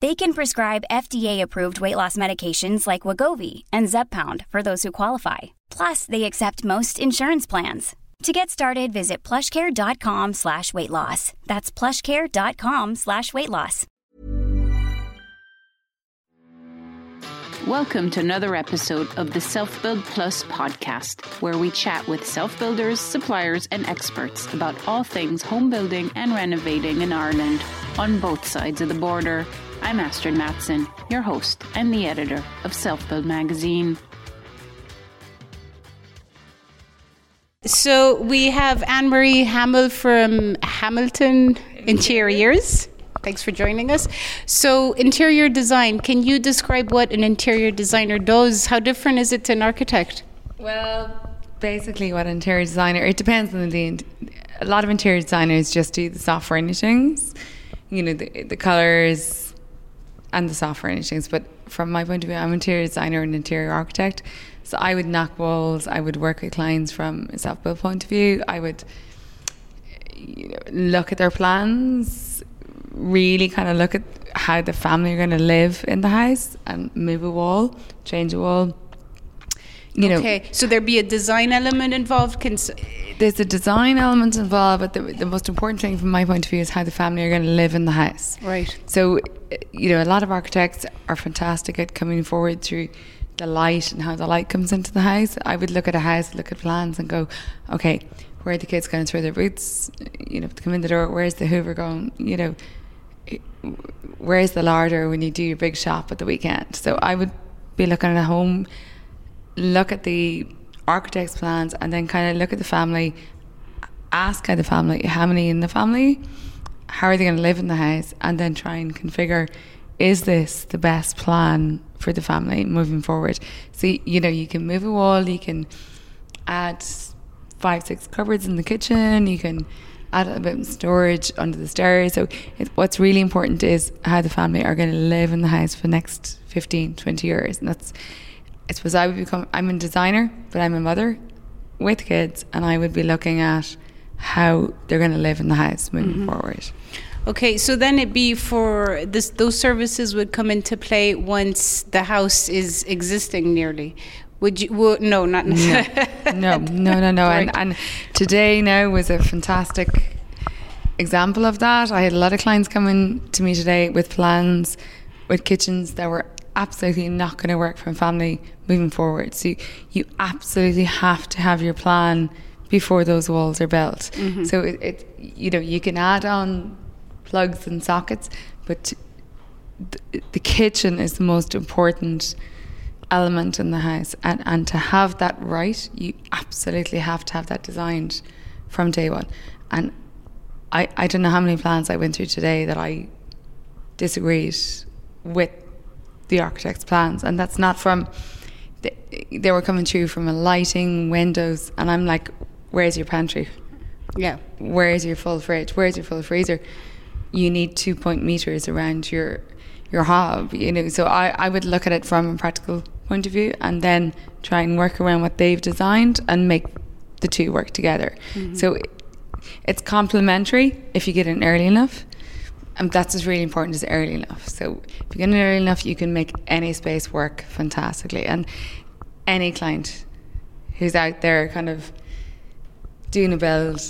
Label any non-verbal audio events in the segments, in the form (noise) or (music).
They can prescribe FDA-approved weight loss medications like Wegovy and Zepbound for those who qualify. Plus, they accept most insurance plans. To get started, visit plushcare.com slash weight loss. That's plushcare.com slash weight loss. Welcome to another episode of the Self Build Plus podcast, where we chat with self builders, suppliers, and experts about all things home building and renovating in Ireland on both sides of the border. I'm Astrid Matson, your host and the editor of Self Build magazine. So we have Anne Marie Hamill from Hamilton Interiors. Thanks for joining us. So, interior design, can you describe what an interior designer does? How different is it to an architect? Well, basically, what interior designer, it depends on the. A lot of interior designers just do the soft furnishings, you know, the, the colors and the soft furnishings. But from my point of view, I'm an interior designer and interior architect. So I would knock walls, I would work with clients from a self build point of view, I would you know, look at their plans, really kind of look at how the family are going to live in the house and move a wall, change a wall. You know, okay, so there'd be a design element involved. Can there's a design element involved, but the, the most important thing from my point of view is how the family are going to live in the house. Right. So, eh, you know, a lot of architects are fantastic at coming forward through the light and how the light comes into the house. I would look at a house, look at plans, and go, okay, where are the kids going to throw their boots? Eh, you know, to come in the door, where's the Hoover going? You know, eh, where's the larder when you do your big shop at the weekend? So I would be looking at a home, look at the architect's plans, and then kind of look at the family, ask the family, how many in the family, how are they going to live in the house, and then try and configure is this the best plan for the family moving forward? So, you know, you can move a wall, you can add five, six cupboards in the kitchen, you can add a bit of storage under the stairs. So, it, what's really important is how the family are going to live in the house for the next 15, 20 years. And that's, I suppose I would become, I'm a designer, but I'm a mother with kids, and I would be looking at how they're going to live in the house moving mm-hmm. forward. Okay, so then it'd be for this; those services would come into play once the house is existing nearly. Would you? Well, no, not necessarily. (laughs) No, no, no, no. no. Right. And, and today now was a fantastic example of that. I had a lot of clients coming to me today with plans, with kitchens that were absolutely not going to work for a family moving forward. So you, you, absolutely have to have your plan before those walls are built. Mm-hmm. So it, it, you know, you can add on plugs and sockets, but the, the kitchen is the most important element in the house and, and to have that right you absolutely have to have that designed from day one and I, I don't know how many plans I went through today that I disagreed with the architect's plans and that's not from they, they were coming through from a lighting windows and I'm like where's your pantry? Yeah. Where's your full fridge? Where's your full freezer? You need two point meters around your your hob you know so I, I would look at it from a practical point of view and then try and work around what they've designed and make the two work together. Mm-hmm. so it's complementary if you get in early enough Um, and that's what's really important is early enough. So if you get in early enough, you can make any space work fantastically. And any client who's out there kind of doing a build,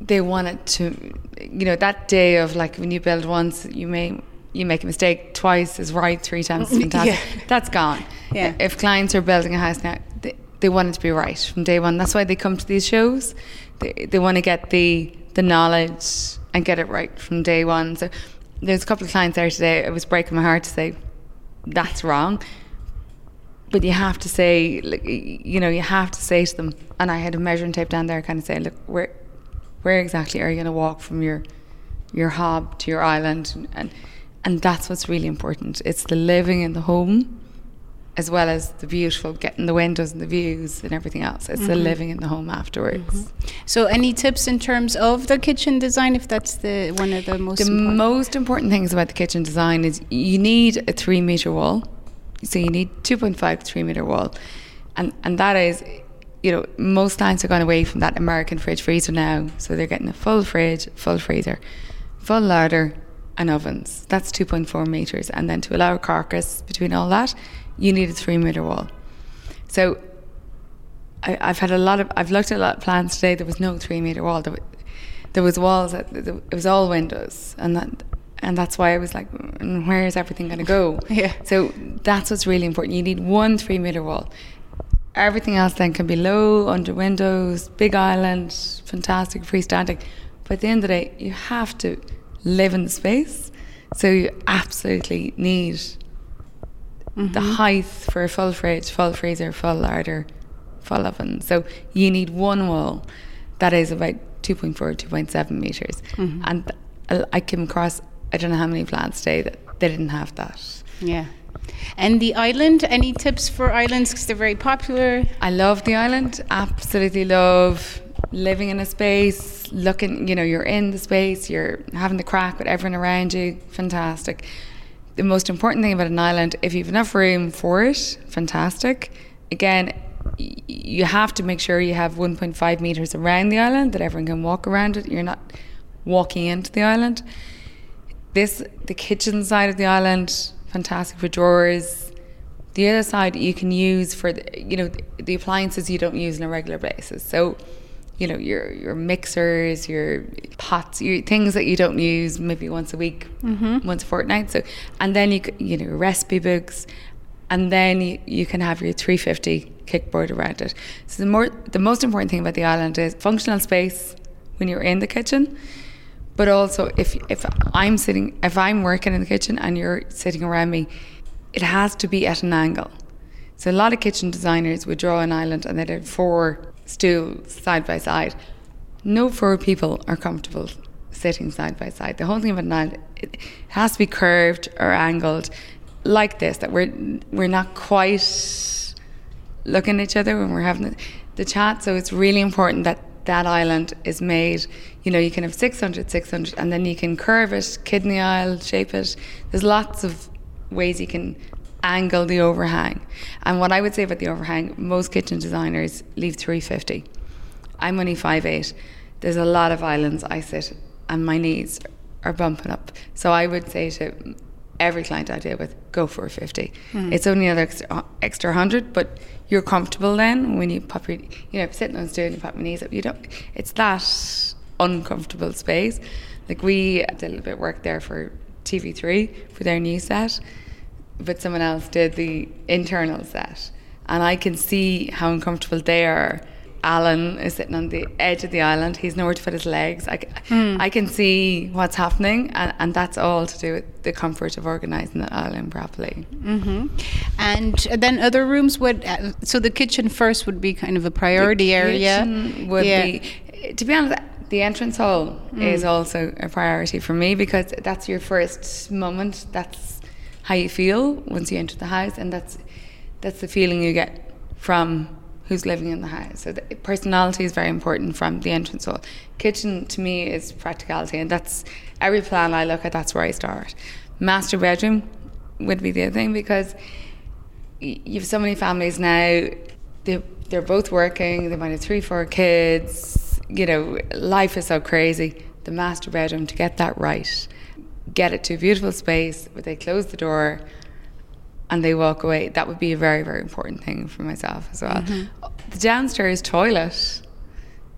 they want it to, you know, that day of like when you build once, you may you make a mistake twice is right, three times is (laughs) fantastic. Yeah. That's gone. Yeah. If clients are building a house now, they, they want it to be right from day one. That's why they come to these shows. They, they want to get the the knowledge and get it right from day one. So there's a couple of clients there today. It was breaking my heart to say that's wrong. But you have to say, you know, you have to say to them. And I had a measuring tape down there, kind of saying, look, where, where exactly are you going to walk from your, your hob to your island? And and that's what's really important. It's the living in the home, as well as the beautiful getting the windows and the views and everything else. It's the mm-hmm. living in the home afterwards. Mm-hmm. So, any tips in terms of the kitchen design, if that's the one of the most The important? most important things about the kitchen design is you need a three meter wall. So you need 2.5 to 3 meter wall. And, and that is, you know, most clients are going away from that American fridge freezer now. So they're getting a full fridge, full freezer, full larder, and ovens. That's 2.4 meters. And then to allow a carcass between all that, you need a 3 meter wall. So I, I've had a lot of, I've looked at a lot of plans today. There was no three meter wall. There, wa- there was walls. That, it was all windows, and that, and that's why I was like, "Mm, where is everything going to go? (laughs) Yeah. So that's what's really important. You need one three meter wall. Everything else then can be low, under windows, big island, fantastic, freestanding. But at the end of the day, you have to live in the space. So you absolutely need the mm-hmm. height for a full fridge, full freezer, full larder, full oven. So you need one wall that is about 2.4, 2.7 meters. Mm-hmm. And I- I came across, I don't know how many plants today that they didn't have that. Yeah. And the island, any tips for islands? Because they're very popular. I love the island. Absolutely love living in a space, looking, you know, you're in the space, you're having the crack with everyone around you. Fantastic. The most important thing about an island, if you've enough room for it, fantastic. Again, you have to make sure you have 1.5 meters around the island that everyone can walk around it. You're not walking into the island. This, the kitchen side of the island, fantastic for drawers. The other side you can use for the, you know the, appliances you don't use on a regular basis. So, you know your your mixers, your pots, your things that you don't use maybe once a week, mm-hmm. once a fortnight. So, and then you you know recipe books, and then you, you can have your 350 kickboard around it. So the more the most important thing about the island is functional space when you're in the kitchen but also if if I'm sitting if I'm working in the kitchen and you're sitting around me, it has to be at an angle. So a lot of kitchen designers would draw an island and they'd have four stools side by side. No four people are comfortable sitting side by side. The whole thing about island it has to be curved or angled like this that we're we're not quite looking at each other when we're having the, the chat. So it's really important that that island is made. You know, you can have 600, 600, and then you can curve it, kidney aisle, shape it. There's lots of ways you can angle the overhang. And what I would say about the overhang, most kitchen designers leave 350. I'm only 5'8. There's a lot of islands I sit and my knees are bumping up. So I would say to every client I deal with, go for a 50. Hmm. It's only another extra, uh, extra 100, but you're comfortable then when you pop your, you know, sitting on a stool and you pop your knees up. You don't, it's that uncomfortable space. Like we did a little bit of work there for TV3 for their new set, but someone else did the internal set. And I can see how uncomfortable they are. Alan is sitting on the edge of the island. He's nowhere to put his legs. I hmm. can see what's happening, and, and that's all to do with the comfort of organising that island properly. Mm-hmm. And then other rooms would, uh, so the kitchen first would be kind of a priority area. kitchen would Yeah. be to be honest the entrance hall mm. is also a priority for me because that's your first moment that's how you feel once you enter the house and that's that's the feeling you get from who's living in the house so the personality is very important from the entrance. Hall kitchen to me is practicality and that's every plan i look at that's where i start. Master bedroom would be the other thing because you've so many families now they, they're both working they might have three four kids you know life is so crazy. The master bedroom to get that right get it to a beautiful space where they close the door and they walk away. That would be a very, very important thing for myself as well. Mm-hmm. The downstairs toilet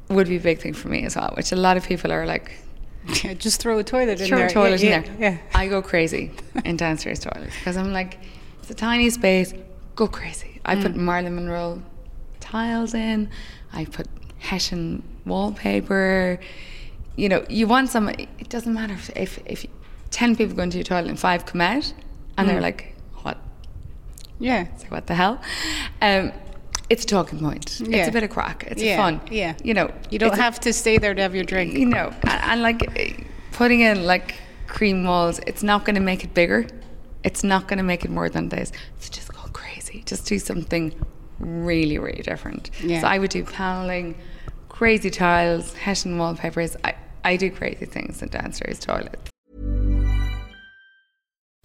would be a big thing for me as well, which a lot of people are like, Yeah, just throw a toilet in throw there. a toilet yeah, in there. Yeah. I go crazy in downstairs toilets because I'm like, it's a tiny space, go crazy. I Mm. put Marilyn Monroe tiles in, I put Hessian wallpaper. You know, you want some, it doesn't matter if, if, if 10 people go into your toilet and five come out and Mm. they're like, what? Yeah. It's like, what the hell? Um, it's a talking point. Yeah. It's a bit of crack. It's Yeah, fun. yeah. You know, You don't it's a- have to stay there to have your drink. you know, and, and like putting in like cream walls, it's not going to make it bigger. It's not going to make it more than this. So just go crazy. Just do something really, really different. Yeah. So I would do paneling, crazy tiles, Hessian wallpapers. I, I do crazy things in downstairs toilets.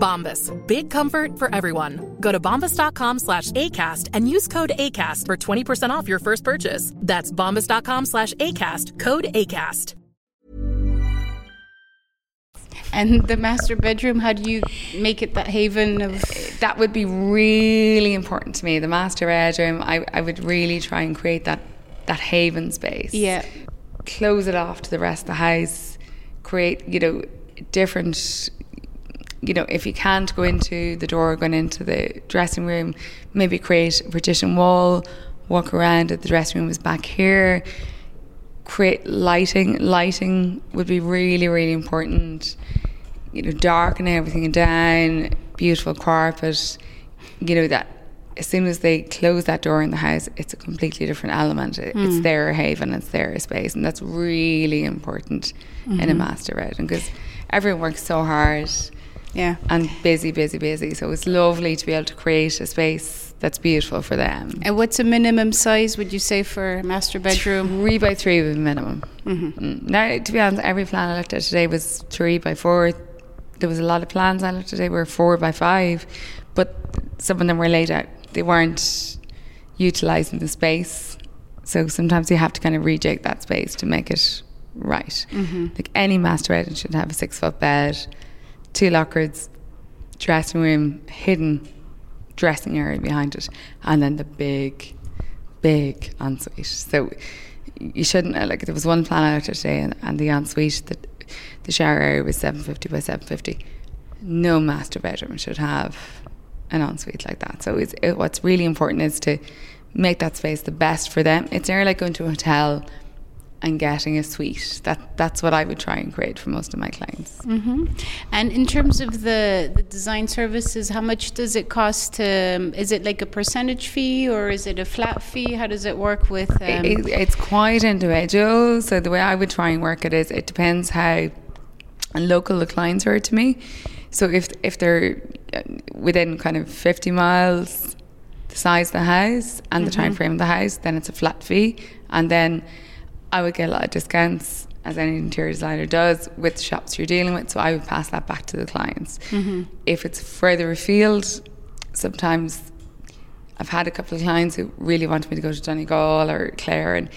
Bombas. Big comfort for everyone. Go to bombas.com slash ACAST and use code ACAST for 20% off your first purchase. That's bombas.com slash ACAST. Code ACAST. And the master bedroom, how do you make it that haven of. That would be really important to me. The master bedroom, I, I would really try and create that, that haven space. Yeah. Close it off to the rest of the house. Create, you know, different you know, if you can't go into the door, going into the dressing room, maybe create a partition wall, walk around if the dressing room is back here. Create lighting. Lighting would be really, really important. You know, darkening everything down, beautiful carpet. You know, that as soon as they close that door in the house, it's a completely different element. It- It's mm. their haven, it's their space, and that's really important in a mm-hmm. master bedroom because everyone works so hard Yeah. and busy, busy, busy. So it's lovely to be able to create a space that's beautiful for them. And what's a minimum size, would you say, for a master bedroom? Three by three would be minimum. Mm. Now, to be honest, every plan I looked at today was three by four. There was a lot of plans I looked at today were four by five, but some of them were laid out. They weren't utilising the space. So sometimes you have to kind of rejig that space to make it right. Like any master bedroom should have a six foot bed, two lockers, dressing room, hidden dressing area behind it, and then the big, big ensuite. So you shouldn't uh, like there was one plan out today, and, and the ensuite that the shower area was seven fifty by seven fifty. No master bedroom should have an ensuite like that. So it's, it, what's really important is to make that space the best for them. It's nearly like going to a hotel and getting a suite. That that's what I would try and create for most of my clients. And in terms of the, the design services, how much does it cost? To, um, is it like a percentage fee or is it a flat fee? How does it work with? Um, It- it's quite individual. So the way I would try and work it is, it depends how local the clients are to me. So if if they're uh, within kind of fifty miles, the size of the house and the time frame of the house, then it's a flat fee, and then I would get a lot of discounts. As any interior designer does with shops you're dealing with, so I would pass that back to the clients. Mm-hmm. If it's further afield, sometimes I've had a couple of clients who really wanted me to go to Donegal or Clare, and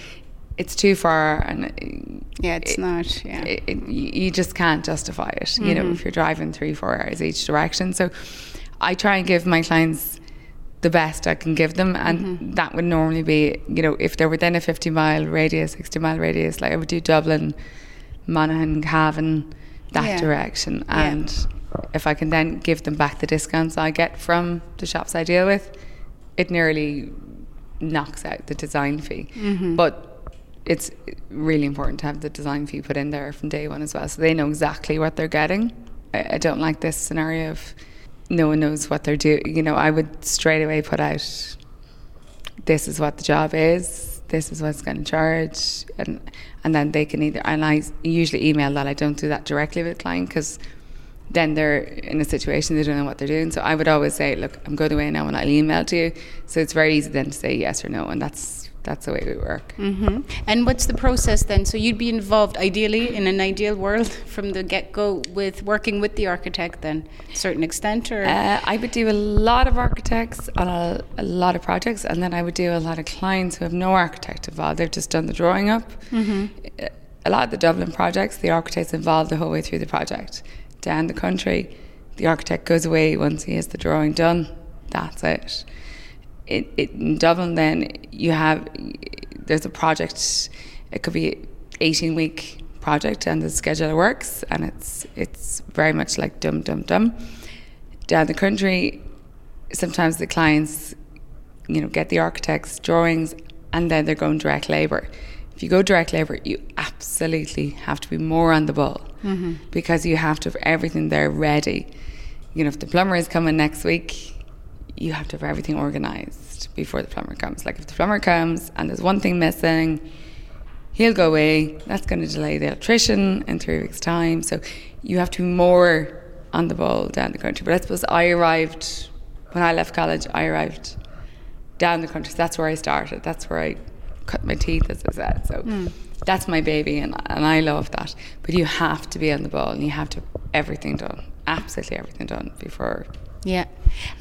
it's too far, and yeah, it's not. Yeah. it, it, you you just can't justify it. You know, mm-hmm. if you're driving three, four hours each direction. So I try and give my clients the best I can give them, and mm-hmm. that would normally be, you know, if they're within a 50 mile radius, 60 mile radius, like I would do Dublin, Monaghan, Cavan, that Yeah. direction, Yeah. and if I can then give them back the discounts I get from the shops I deal with, it nearly knocks out the design fee. Mm-hmm. But it's really important to have the design fee put in there from day one as well, so they know exactly what they're getting. I, I don't like this scenario of no one knows what they're doing. You know, I would straight away put out, this is what the job is, this is what's going to charge, and and then they can either. And I usually email that. I don't do that directly with the client because then they're in a situation they don't know what they're doing. So I would always say, look, I'm going away now and I'll email to you. So it's very easy then to say yes or no, and that's that's the way we work. hmm And what's the process then? So you'd be involved, ideally, in an ideal world, (laughs) from the get go with working with the architect, then, a certain extent, or Uh, I would do a lot of architects on a, a lot of projects, and then I would do a lot of clients who have no architect involved. They've just done the drawing up. Mm-hmm. A lot of the Dublin projects, the architect's involved the whole way through the project. Down the country, the architect goes away once he has the drawing done. That's it. It, it in Dublin, then you have there's a project. It could be eighteen week project, and the schedule works, and it's it's very much like dum dum dum down the country, sometimes the clients, you know, get the architect's drawings and then they're going direct labour. If you go direct labour, you absolutely have to be more on the ball mm-hmm. because you have to have everything there ready. You know, if the plumber is coming next week, you have to have everything organised before the plumber comes. Like if the plumber comes and there's one thing missing, he'll go away. That's going to delay the electrician in three weeks' time. So you have to be more on the ball down the country. But I suppose I arrived when I left college. I arrived down the country. So that's where I started. That's where I cut my teeth, as I said. So hmm. that's my baby, and and I love that. But you have to be on the ball, and you have to have everything done, absolutely everything done before. Yeah,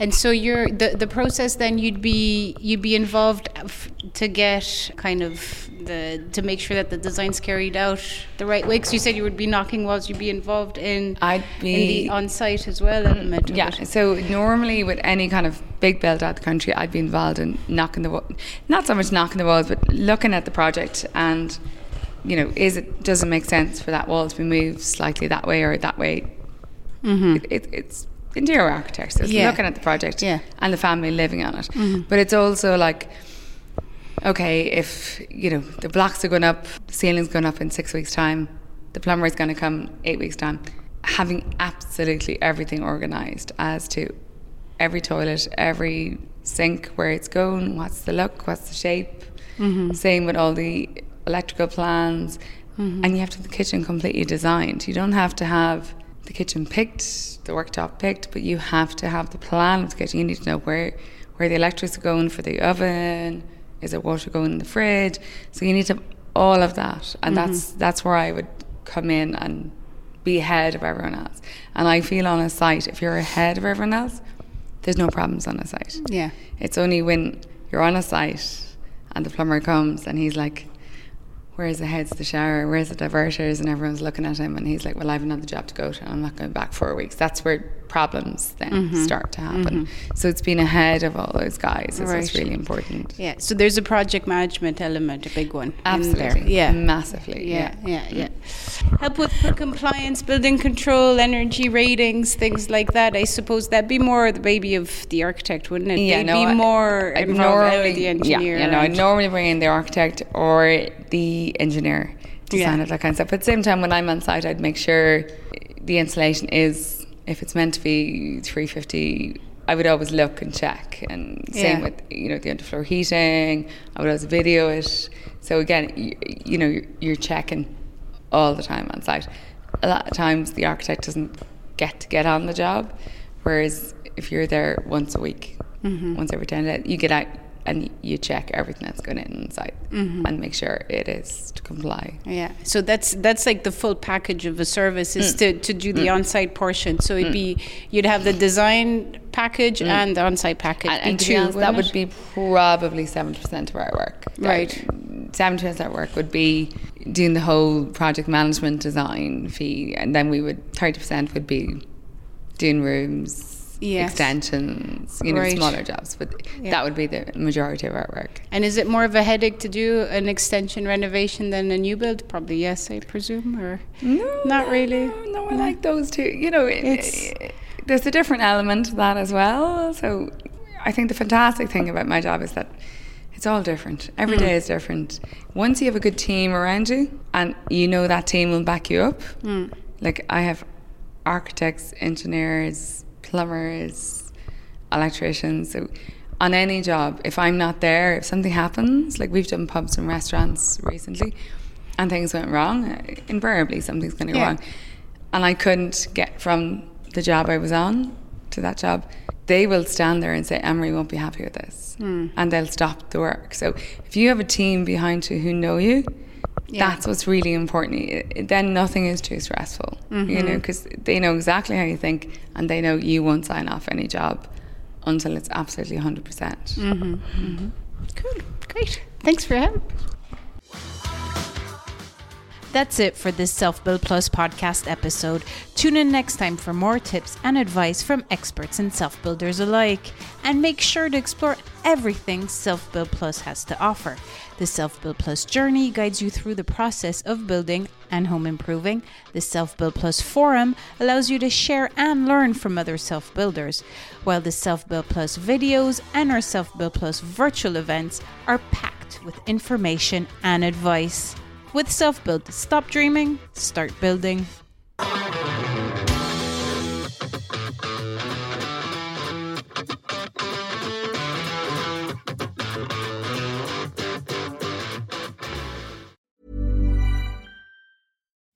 and so you're the the process. Then you'd be you'd be involved f- to get kind of the to make sure that the design's carried out the right way. Because you said you would be knocking walls. You'd be involved in I'd in the be- on-site as well element. Yeah. it. So normally with any kind of big build out the country, I'd be involved in knocking the wall, not so much knocking the walls, but looking at the project and, you know, is it does it make sense for that wall to be moved slightly that way or that way? Mm-hmm. It, it, it's interior architects. Mm-hmm. Yeah. looking at the project Yeah. Mm-hmm. and the family living on it. But it's also like. Okay, if you know the blocks are going up, the ceiling's going up in six weeks' time, the plumber is going to come eight weeks' time. Having absolutely everything organised as to every toilet, every sink, where it's going, what's the look, what's the shape. Same with all the electrical plans, and you have to have the kitchen completely designed. You don't have to have the kitchen picked, the worktop picked, but you have to have the plan of the kitchen. You need to know where where the electrics are going for the oven. Is there water going in the fridge? So you need to have all of that, and that's mm-hmm. that's where I would come in and be ahead of everyone else. And I feel on a site, if you're ahead of everyone else, there's no problems on a site. Yeah. It's only when you're on a site and the plumber comes and he's like, Where's the heads of the shower? Where's the diverters? And everyone's looking at him and he's like, Well, I have another job to go to and I'm not going back for weeks. That's where problems then Mm-hmm. start to happen. So it's been ahead of all those guys is what's really important. Yeah, so there's a project management element, a big one. in there. Absolutely. Yeah. Massively. Yeah, yeah, yeah. Help with compliance, building control, energy ratings, things like that. I suppose that'd be more the baby of the architect, wouldn't it? They'd be more I'd involved normally- the engineer. Yeah, you know, I normally bring in the architect or the engineer design Yeah. it, that kind of stuff. But at the same time, when I'm on site, I'd make sure the insulation is, if it's meant to be 350, I would always look and check. And same Yeah. with, you know, the underfloor heating, I would always video it. So again, you, you know, you're, you're checking all the time on site. A lot of times the architect doesn't get to get on the job, whereas if you're there once a week, mm-hmm. once every 10 days, you get out and you check everything that's going in on site and make sure it is to comply. Yeah, so that's that's like the full package of a service Mm. is to, to do the on-site portion. So it'd be you'd have the design package and the on-site package. Mm. And, and two, honest, that would be probably 70% of our work. Right. 70% of our work would be doing the whole project management design fee, and then we would, 30% would be doing rooms, Yes. extensions, you know, Right. smaller jobs. But Yeah. that would be the majority of our work. And is it more of a headache to do an extension renovation than a new build? Probably yes, I presume, or No, not really. No, no, I like those two. You know, it, It's- there's a different element to that as well. So I think the fantastic thing about my job is that it's It's all different. Every hmm. day is different. Once you have a good team around you and you know that team will back you up, hmm. like I have architects, engineers, plumbers, electricians. So on any job, if I'm not there, if something happens, like we've done pubs and restaurants recently, and things went wrong, invariably something's going to go Yeah. wrong. And I couldn't get from the job I was on to that job. They will stand there and say, Emery won't be happy with this. Hmm. And they'll stop the work. So if you have a team behind you who know you, Yeah. that's what's really important. It- it- Then nothing is too stressful, you mm-hmm. know, because they know exactly how you think and they know you won't sign off any job until it's absolutely 100%. percent mm-hmm. Mm-hmm. Good. Great. Thanks for your help. That's it for this Self Build Plus podcast episode. Tune in next time for more tips and advice from experts and self builders alike. And make sure to explore everything Self Build Plus has to offer. The Self Build Plus journey guides you through the process of building and home improving. The Self Build Plus forum allows you to share and learn from other self builders, while the Self Build Plus videos and our Self Build Plus virtual events are packed with information and advice. With Self Build, stop dreaming, start building.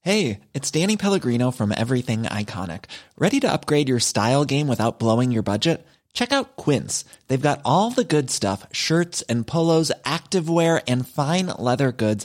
Hey, it's Danny Pellegrino from Everything Iconic. Ready to upgrade your style game without blowing your budget? Check out Quince. They've got all the good stuff shirts and polos, activewear, and fine leather goods,